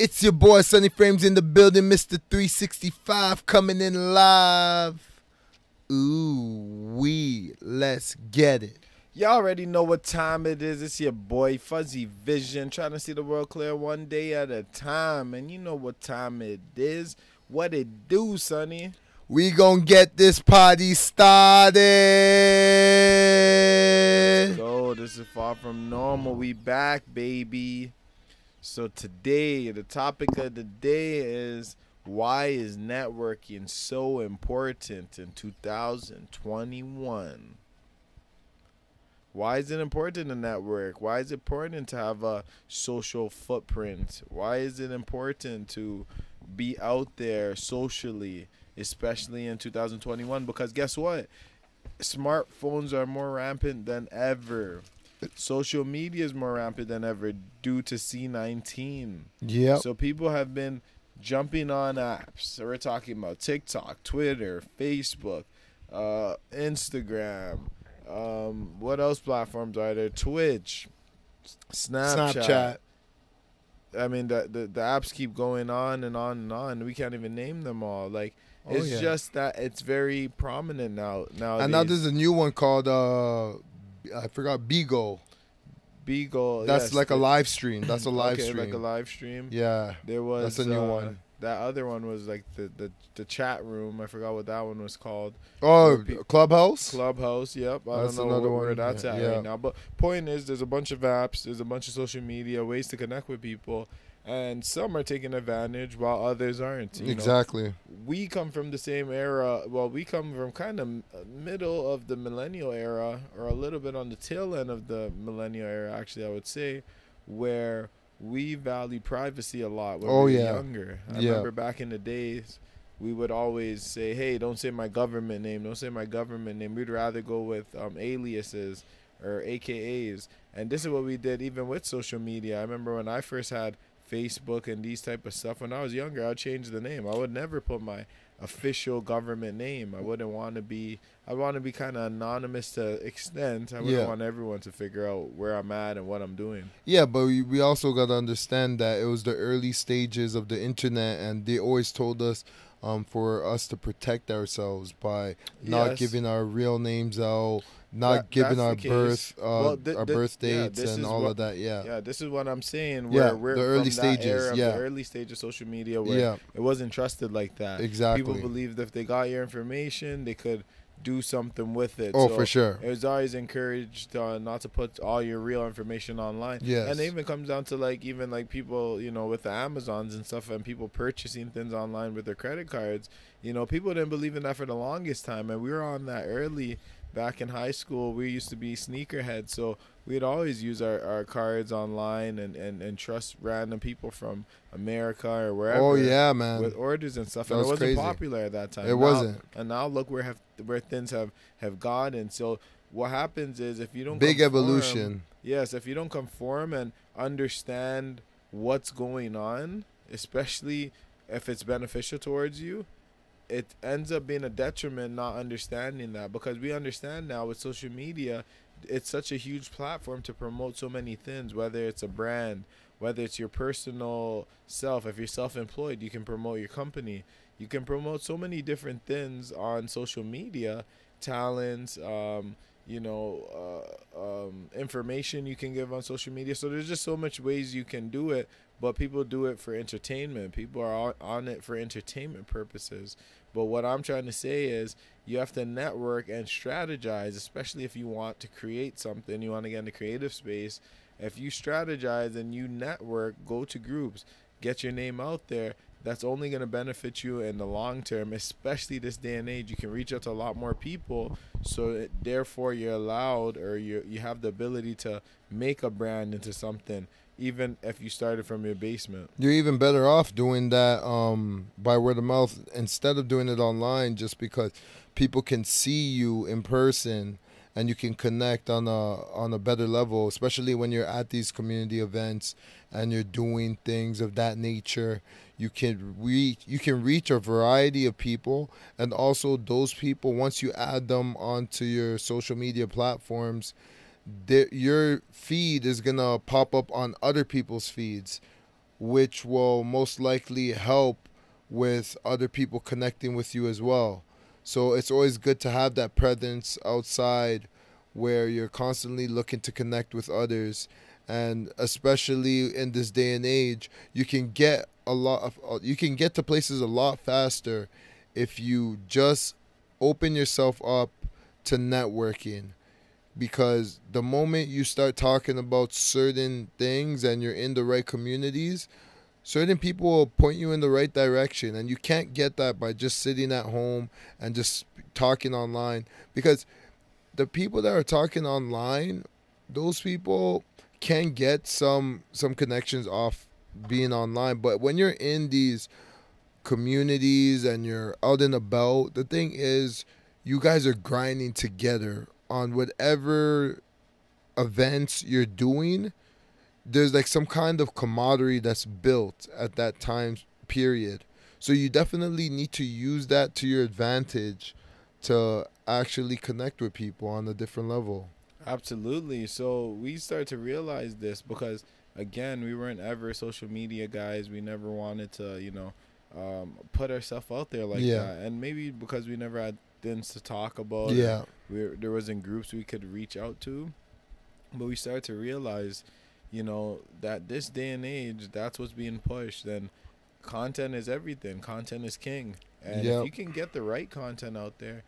It's your boy Sunny Frames in the building, Mr. 365 coming in live. Ooh, we let's get it. Y'all already know what time it is. It's your boy Fuzzy Vision trying to see the world clear one day at a time. And you know what time it is. What it do, Sunny? We gonna get this party started. So this is far from normal. We back, baby. So today, the topic of the day is why is networking so important in 2021? Why is it important to network? Why is it important to have a social footprint? Why is it important to be out there socially, especially in 2021? Because guess what? Smartphones are more rampant than ever. Social media is more rampant than ever due to C19. Yeah. So people have been jumping on apps. So we're talking about TikTok, Twitter, Facebook, uh, Instagram. Um, what else platforms are there? Twitch, Snapchat. Snapchat. I mean, the, the the apps keep going on and on and on. We can't even name them all. Like Oh, it's yeah. just that it's very prominent now. Now And now there's a new one called uh I forgot Beagle. Beagle. That's yes, like a live stream. That's a live okay, stream. like a live stream. Yeah. There was That's a new uh, one. That other one was like the, the the chat room. I forgot what that one was called. Oh, pe- Clubhouse? Clubhouse. Yep. I That's don't know another where one, that's at yeah. right now. But point is, there's a bunch of apps. There's a bunch of social media ways to connect with people, and some are taking advantage while others aren't. you know. exactly. we come from the same era. Well, we come from kind of middle of the millennial era, or a little bit on the tail end of the millennial era, actually, I would say, where we value privacy a lot when Oh, we were yeah. younger. I Yeah. remember back in the days, we would always say, "Hey, don't say my government name. Don't say my government name." We'd rather go with um, aliases or AKAs, and this is what we did even with social media. I remember when I first had Facebook and these type of stuff. When I was younger, I'd change the name. I would never put my official government name. I wouldn't want to be. I want to be kind of anonymous to extent. I wouldn't Yeah. want everyone to figure out where I'm at and what I'm doing. Yeah, but we, we also got to understand that it was the early stages of the internet, and they always told us um, for us to protect ourselves by not Yes. giving our real names out, not That- giving our birth, uh, Well, thi- our birth dates, this and all what- of that. Yeah, Yeah, this is what I'm saying. Yeah, we're the early stages, era yeah. the early stage of social media where yeah, it wasn't trusted like that. exactly. People believed if they got your information, they could do something with it. oh, So for sure. It was always encouraged uh, not to put all your real information online. Yes. And it even comes down to like even like people, you know, with the Amazons and stuff and people purchasing things online with their credit cards. You know, people didn't believe in that for the longest time and we were on that early back in high school. We used to be sneakerheads, so we'd always use our, our cards online and, and, and trust random people from America or oh, wherever Oh yeah, man. with orders and stuff. That and it was wasn't crazy. popular at that time. It Now- wasn't. And now look where have where things have have gotten. So what happens is if you don't Big conform- evolution. Yes, if you don't conform and understand what's going on, especially if it's beneficial towards you, it ends up being a detriment not understanding that because we understand now with social media, it's such a huge platform to promote so many things, whether it's a brand, whether it's your personal self, if you're self-employed, you can promote your company. You can promote so many different things on social media, talents, um, you know, uh, um, information you can give on social media. So there's just so much ways you can do it, but people do it for entertainment. People are on, on it for entertainment purposes. But what I'm trying to say is you have to network and strategize, especially if you want to create something, you want to get in the creative space. If you strategize and you network, go to groups, get your name out there, that's only going to benefit you in the long term, especially this day and age. You can reach out to a lot more people, so it, therefore you're allowed or you you have the ability to make a brand into something, even if you started from your basement. You're even better off doing that um, by word of mouth instead of doing it online, just because people can see you in person and you can connect on a on a better level, especially when you're at these community events and you're doing things of that nature. You can reach you can reach a variety of people, and also those people once you add them onto your social media platforms, your feed is gonna pop up on other people's feeds which will most likely help with other people connecting with you as well. So it's always good to have that presence outside where you're constantly looking to connect with others. And especially in this day and age you can get a lot of uh, you can get to places a lot faster if you just open yourself up to networking. Because the moment you start talking about certain things and you're in the right communities certain people will point you in the right direction and you can't get that by just sitting at home and just talking online because the people that are talking online those people can get some some connections off being online. But when you're in these communities and you're out and about the thing is you guys are grinding together on whatever events you're doing there's like some kind of camaraderie that's built at that time period so you definitely need to use that to your advantage to actually connect with people on a different level Absolutely. So we start to realize this because again, we weren't ever social media guys. We never wanted to, you know, um, put ourselves out there like Yeah. that. And maybe because we never had things to talk about. yeah We there wasn't groups we could reach out to. But we started to realize, you know, that this day and age, that's what's being pushed. And content is everything. Content is king. And Yep. if you can get the right content out there,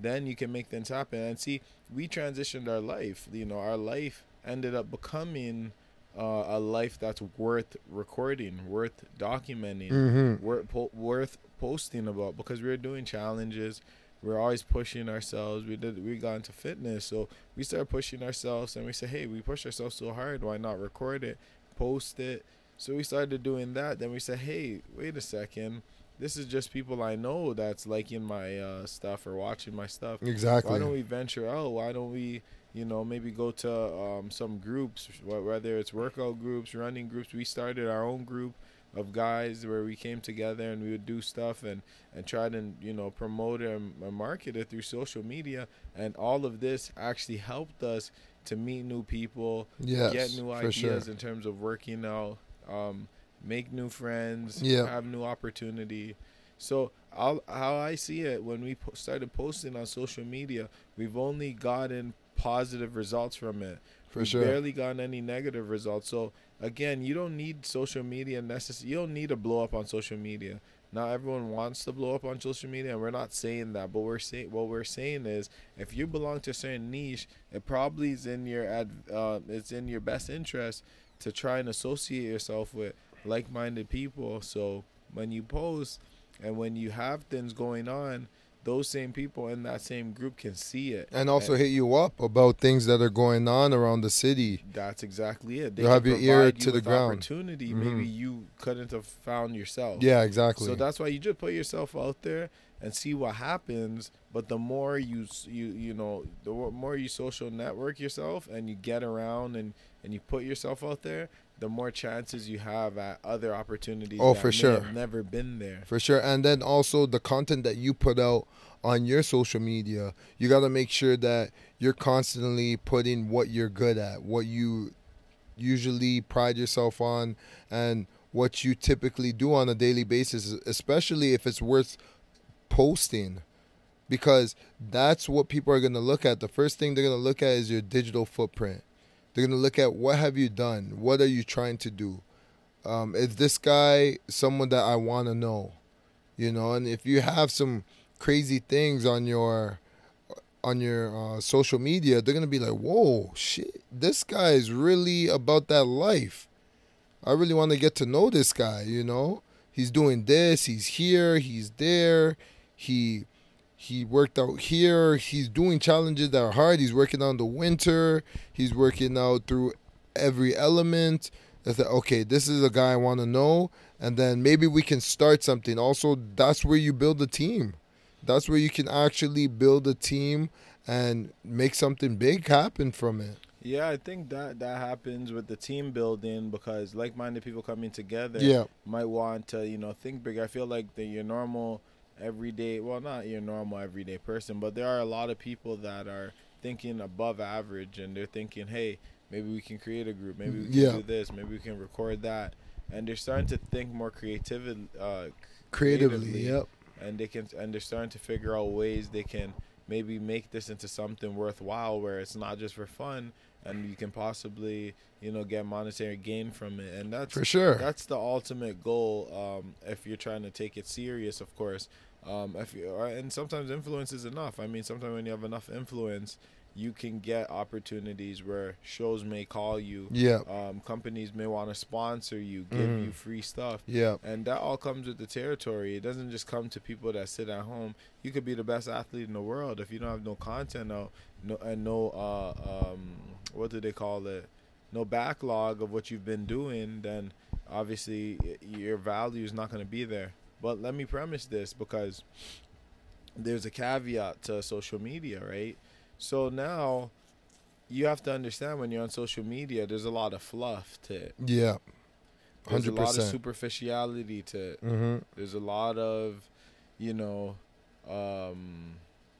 then you can make things happen. And see, we transitioned our life. You know, our life ended up becoming uh, a life that's worth recording, worth documenting, mm-hmm. worth po- worth posting about because we were doing challenges. We are always pushing ourselves. We did. We got into fitness, so we started pushing ourselves, and we said, "Hey, we push ourselves so hard. Why not record it, post it?" So we started doing that. Then we said, "Hey, wait a second. This is just people I know that's liking my uh, stuff or watching my stuff. exactly Why don't we venture out? Why don't we, you know, maybe go to um, some groups, whether it's workout groups, running groups. We started our own group of guys where we came together and we would do stuff and and try to you know promote it and, market it through social media. And all of this actually helped us to meet new people, yes get new for sure ideas in terms of working out, um, make new friends, Yeah. have new opportunity. So I'll, how I see it, when we po- started posting on social media, we've only gotten positive results from it. for We've sure barely gotten any negative results. So again, you don't need social media necessarily. You don't need to blow up on social media. Not everyone wants to blow up on social media, and we're not saying that. But we're saying what we're saying is, if you belong to a certain niche, it probably is in your ad, uh, it's in your best interest to try and associate yourself with like-minded people. So when you post and when you have things going on, those same people in that same group can see it. and also hit you up about things that are going on around the city That's exactly it. You'll have your ear to you the ground. Opportunity Mhm. maybe you couldn't have found yourself. yeah exactly So that's why you just put yourself out there and see what happens. But the more you you you know, the more you social network yourself and you get around and and you put yourself out there, the more chances you have at other opportunities. Oh, that for sure. have never been there. for sure and then also the content that you put out on your social media you got to make sure that you're constantly putting what you're good at what you usually pride yourself on and what you typically do on a daily basis especially if it's worth posting because that's what people are going to look at the first thing they're going to look at is your digital footprint they're going to look at what have you done? What are you trying to do? Um, is this guy someone that i want to know? You know and if you have some crazy things on your on your uh, social media they're gonna be like whoa shit this guy is really about that life. I really want to get to know this guy you know? He's doing this he's here he's there he he worked out here. He's doing challenges that are hard he's working on the winter. He's working out through every element. I said, okay this is a guy i want to know and then maybe we can start something. Also that's where you build a team. That's where you can actually build a team and make something big happen from it. Yeah, I think that that happens with the team building because like-minded people coming together. yeah. might want to you know think big i feel like the your normal everyday well not your normal everyday person but there are a lot of people that are thinking above average and they're thinking hey maybe we can create a group maybe we can Yeah. do this maybe we can record that and they're starting to think more creative, uh, Creatively, creatively. yep. and they can and they're starting to figure out ways they can maybe make this into something worthwhile where it's not just for fun and you can possibly you know get monetary gain from it. And that's For sure. that's the ultimate goal um, if you're trying to take it serious of course. Um, if you or- and sometimes influence is enough. I mean sometimes when you have enough influence you can get opportunities where shows may call you Yeah. um, companies may want to sponsor you give Mhm. you free stuff Yeah. and that all comes with the territory. It doesn't just come to people that sit at home. You could be the best athlete in the world if you don't have no content out, no and no uh um what do they call it? No backlog of what you've been doing. Then obviously your value is not going to be there. But let me premise this because there's a caveat to social media, right? So now you have to understand when you're on social media, there's a lot of fluff to it. Yeah. There's a lot of superficiality to it. Mm-hmm. There's a lot of, you know, um,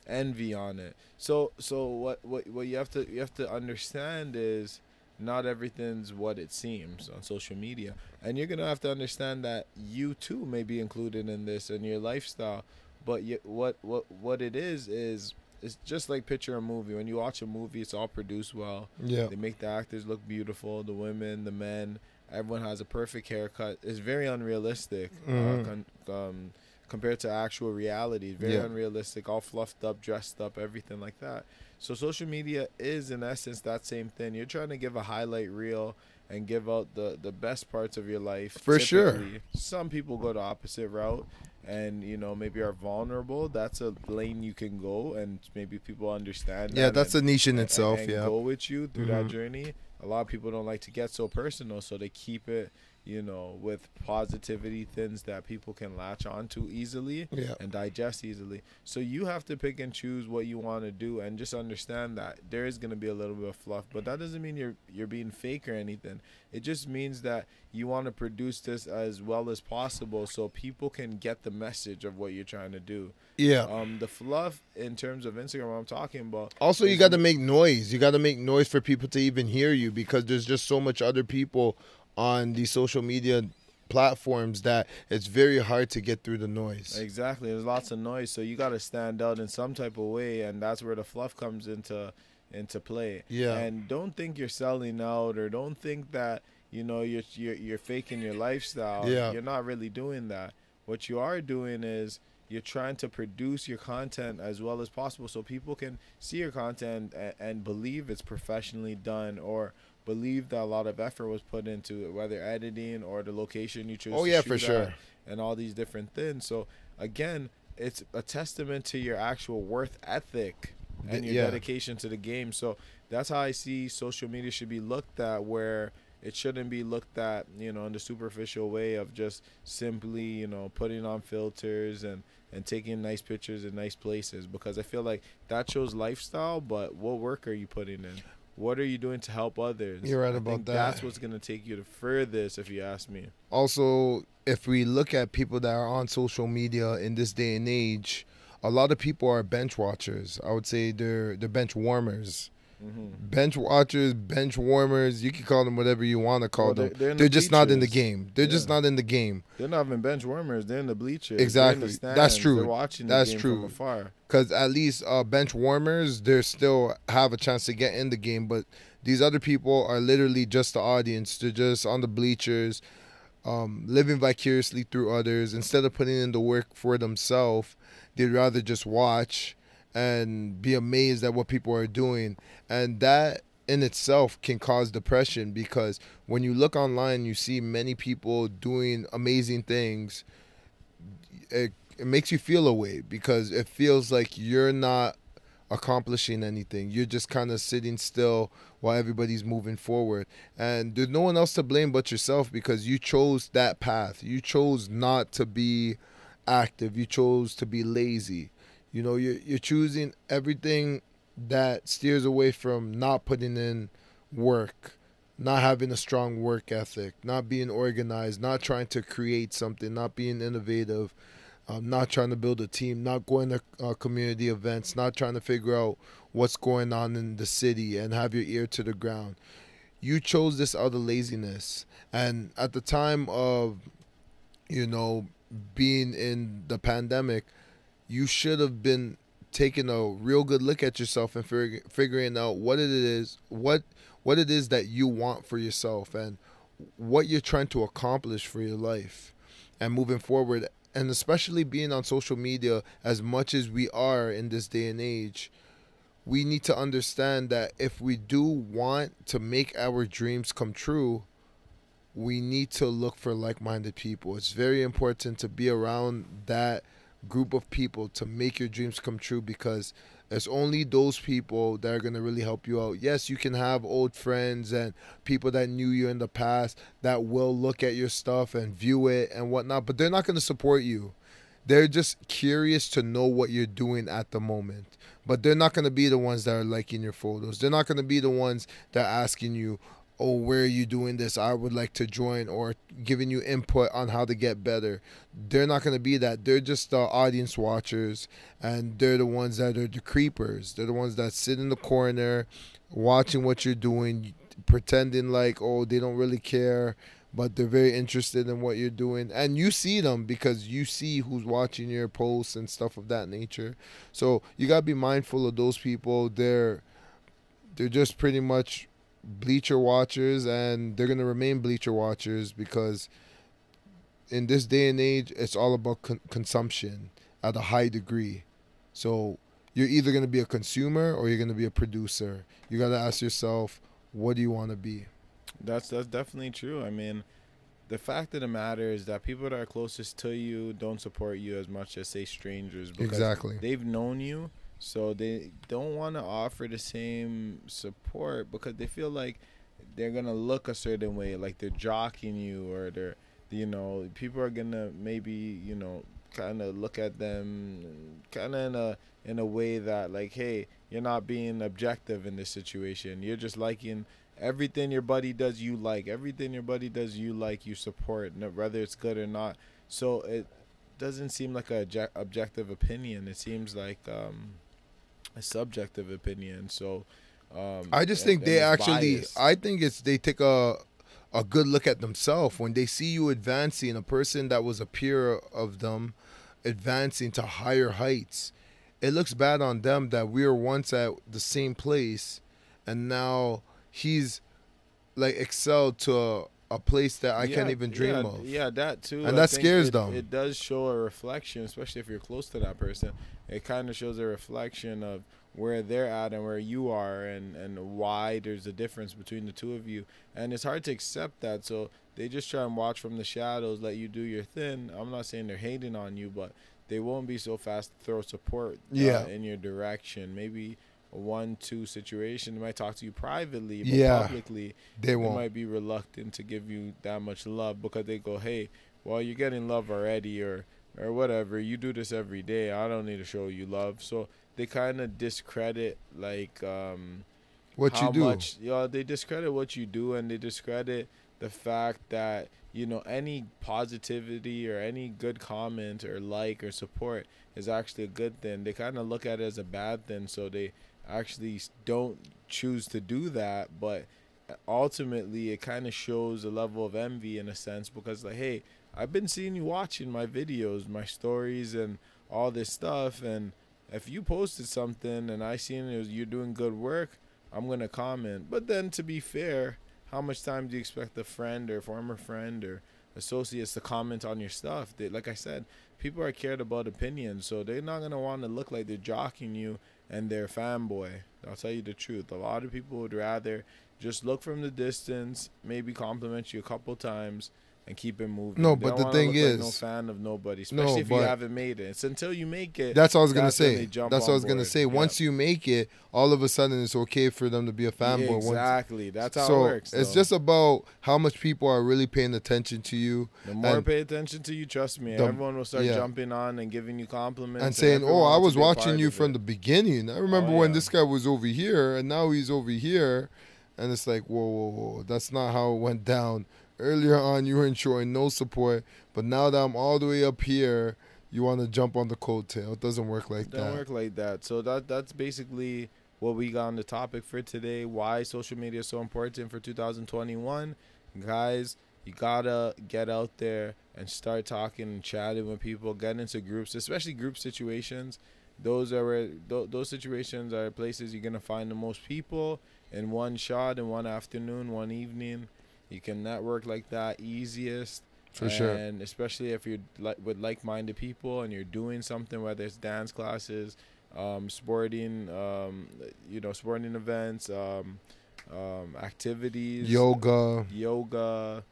envy on it. So so what what what you have to you have to understand is not everything's what it seems on social media, and you're gonna have to understand that you too may be included in this in your lifestyle. But you, what what what it is is it's just like picture a movie. When you watch a movie, it's all produced well. Yeah. They make the actors look beautiful, the women, the men. Everyone has a perfect haircut. It's very unrealistic Mhm. uh, con- um, compared to actual reality. Very Yeah. unrealistic, all fluffed up, dressed up, everything like that. So social media is in essence that same thing. You're trying to give a highlight reel and give out the the best parts of your life. For sure. Some people go the opposite route and you know maybe are vulnerable. That's a lane you can go and maybe people understand Yeah, that that's and- a niche in and- itself. and Yeah. go with you through Mhm. that journey. A lot of people don't like to get so personal, so they keep it, you know, with positivity, things that people can latch onto easily Yeah. and digest easily. So you have to pick and choose what you want to do, and just understand that there is going to be a little bit of fluff, but that doesn't mean you're you're being fake or anything. It just means that you want to produce this as well as possible, so people can get the message of what you're trying to do. Yeah. Um, the fluff in terms of Instagram, I'm talking about. Also, you got to make noise. You got to make noise for people to even hear you because there's just so much other people on these social media platforms that it's very hard to get through the noise. Exactly. There's lots of noise, so you got to stand out in some type of way, and that's where the fluff comes into into play. Yeah. And don't think you're selling out, or don't think that you know you're you're, you're faking your lifestyle. Yeah. You're not really doing that. What you are doing is you're trying to produce your content as well as possible, so people can see your content and, and believe it's professionally done, or believe that a lot of effort was put into it, whether editing or the location you choose. Oh yeah, for sure. and all these different things. So again, it's a testament to your actual worth ethic and your yeah. dedication to the game. So that's how I see social media should be looked at where it shouldn't be looked at, you know, in the superficial way of just simply, you know, putting on filters and and taking nice pictures in nice places because I feel like that shows lifestyle, but what work are you putting in? What are you doing to help others? You're right I about think that. That's what's gonna take you the furthest, if you ask me. Also, if we look at people that are on social media in this day and age, a lot of people are bench watchers. I would say they're they're bench warmers. Mm-hmm. Bench watchers, bench warmers, you can call them whatever you want to call Well, them. they're- they're They're, the just not in the game. They're just not in the game. They're not even bench warmers. They're in the bleachers. Exactly. The That's true. They're watching That's true. from afar. because at least uh, bench warmers they still have a chance to get in the game but these other people are literally just the audience they're just on the bleachers um, living vicariously through others instead of putting in the work for themselves they'd rather just watch and be amazed at what people are doing and that in itself can cause depression because when you look online you see many people doing amazing things it, it makes you feel a way because it feels like you're not accomplishing anything. You're just kind of sitting still while everybody's moving forward. And there's no one else to blame but yourself because you chose that path. You chose not to be active. You chose to be lazy. You know, you're, you're choosing everything that steers away from not putting in work, not having a strong work ethic, not being organized, not trying to create something, not being innovative, um, not trying to build a team, not going to uh, community events, not trying to figure out what's going on in the city and have your ear to the ground. you chose this of laziness. And at the time of, you know, being in the pandemic, you should have been taking a real good look at yourself and fig- figuring out what it is, what what it is that you want for yourself, and what you're trying to accomplish for your life, and moving forward. And especially being on social media as much as we are in this day and age, we need to understand that if we do want to make our dreams come true, we need to look for like minded people. It's very important to be around that group of people to make your dreams come true because it's only those people that are going to really help you out. Yes, you can have old friends and people that knew you in the past that will look at your stuff and view it and whatnot, but they're not going to support you. They're just curious to know what you're doing at the moment. But they're not going to be the ones that are liking your photos. They're not going to be the ones that are asking you, oh, where are you doing this? I would like to join, or giving you input on how to get better. They're not going to be that. They're just the audience watchers, and they're the ones that are the creepers. They're the ones that sit in the corner, watching what you're doing, pretending like, oh, they don't really care, but they're very interested in what you're doing. And you see them because you see who's watching your posts and stuff of that nature. So you got to be mindful of those people. They're they're just pretty much bleacher watchers and they're going to remain bleacher watchers because in this day and age it's all about con- consumption at a high degree. So you're either going to be a consumer or you're going to be a producer. You got to ask yourself what do you want to be? That's that's definitely true. I mean, the fact of the matter is that people that are closest to you don't support you as much as say strangers because exactly. they've known you, so they don't want to offer the same support because they feel like they're gonna look a certain way, like they're jocking you or they're, you know, people are gonna maybe you know kind of look at them kind of in a in a way that like, hey, you're not being objective in this situation. You're just liking everything your buddy does you like. Everything your buddy does you like you support whether it's good or not. So it doesn't seem like a obje- objective opinion. It seems like um a subjective opinion so um i just think they actually biased. i think it's they take a a good look at themselves when they see you advancing a person that was a peer of them advancing to higher heights it looks bad on them that we were once at the same place and now he's like excelled to a, place that I can't even dream yeah, of. Yeah, that too. And I that scares it, them. It does show a reflection, especially if you're close to that person. It kind of shows a reflection of where they're at and where you are, and and why there's a difference between the two of you. And it's hard to accept that. So they just try and watch from the shadows, let you do your thing. I'm not saying they're hating on you, but they won't be so fast to throw support uh, Yeah. in your direction. Maybe a one-two situation. They might talk to you privately, but Yeah. publicly They won't. They might be reluctant to give you that much love because they go, "Hey, well, you're getting love already, or or whatever. You do this every day. I don't need to show you love." So they kind of discredit like um, What you do? much. Yeah, they discredit what you do, and they discredit the fact that you know any positivity or any good comment or like or support is actually a good thing. They kind of look at it as a bad thing, so they actually don't choose to do that, but uh, ultimately it kind of shows a level of envy in a sense because like hey i've been seeing you watching my videos my stories and all this stuff and if you posted something and i seen it you're doing good work i'm gonna comment. But then to be fair how much time do you expect a friend or former friend or associates to comment on your stuff? They, like i said people are cared about opinions so they're not gonna want to look like they're jocking you and they're fanboy. I'll tell you the truth. A lot of people would rather just look from the distance, maybe compliment you a couple times, and keep it moving. No, They but the thing look like no is- fan of nobody, No, especially if you haven't made it. It's until you make it. That's what I was gonna say. That's what I was gonna board. say. Yeah. Once you make it, all of a sudden it's okay for them to be a fanboy. Once- exactly. That's how so it works. it's though. just about how much people are really paying attention to you the more and- pay attention to you, trust me, the- everyone will start yeah. jumping on and giving you compliments and saying, everyone "Oh, I was watching you from it. the beginning. I remember Oh, when this guy was over here, and now he's over here." And it's like, whoa, whoa, whoa! That's not how it went down. Earlier on, you weren't showing no support, but now that I'm all the way up here, you want to jump on the coattail. It doesn't work like It don't that. work like that. So that that's basically what we got on the topic for today. Why social media is so important for 2021, guys. You gotta get out there and start talking and chatting with people. Get into groups, especially group situations. Those are where th- those situations are places you're gonna find the most people in one shot, in one afternoon, one evening. You can network like that easiest For sure. and especially if you're like with like-minded people and you're doing something whether it's dance classes um, sporting um, you know sporting events um, um, activities Yoga. yoga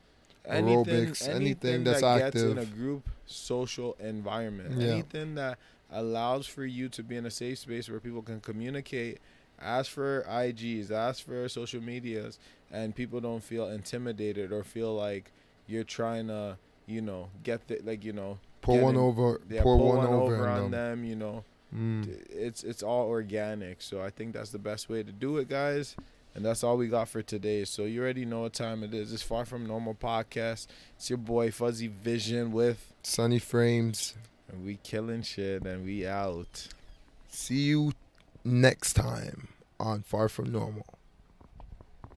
anything, Aerobics, anything anything that's that gets in a group social environment Yeah. anything that allows for you to be in a safe space where people can communicate ask for ig's ask for social medias and people don't feel intimidated or feel like you're trying to you know get the like you know Pour one in- over. yeah, pour pull one, one over, on them. them you know Mm. it's it's all organic so i think that's the best way to do it guys and that's all we got for today so you already know what time it is it's far from normal podcast it's your boy fuzzy vision with Sunny frames. and we killing shit and we out See you next time on Far From Normal.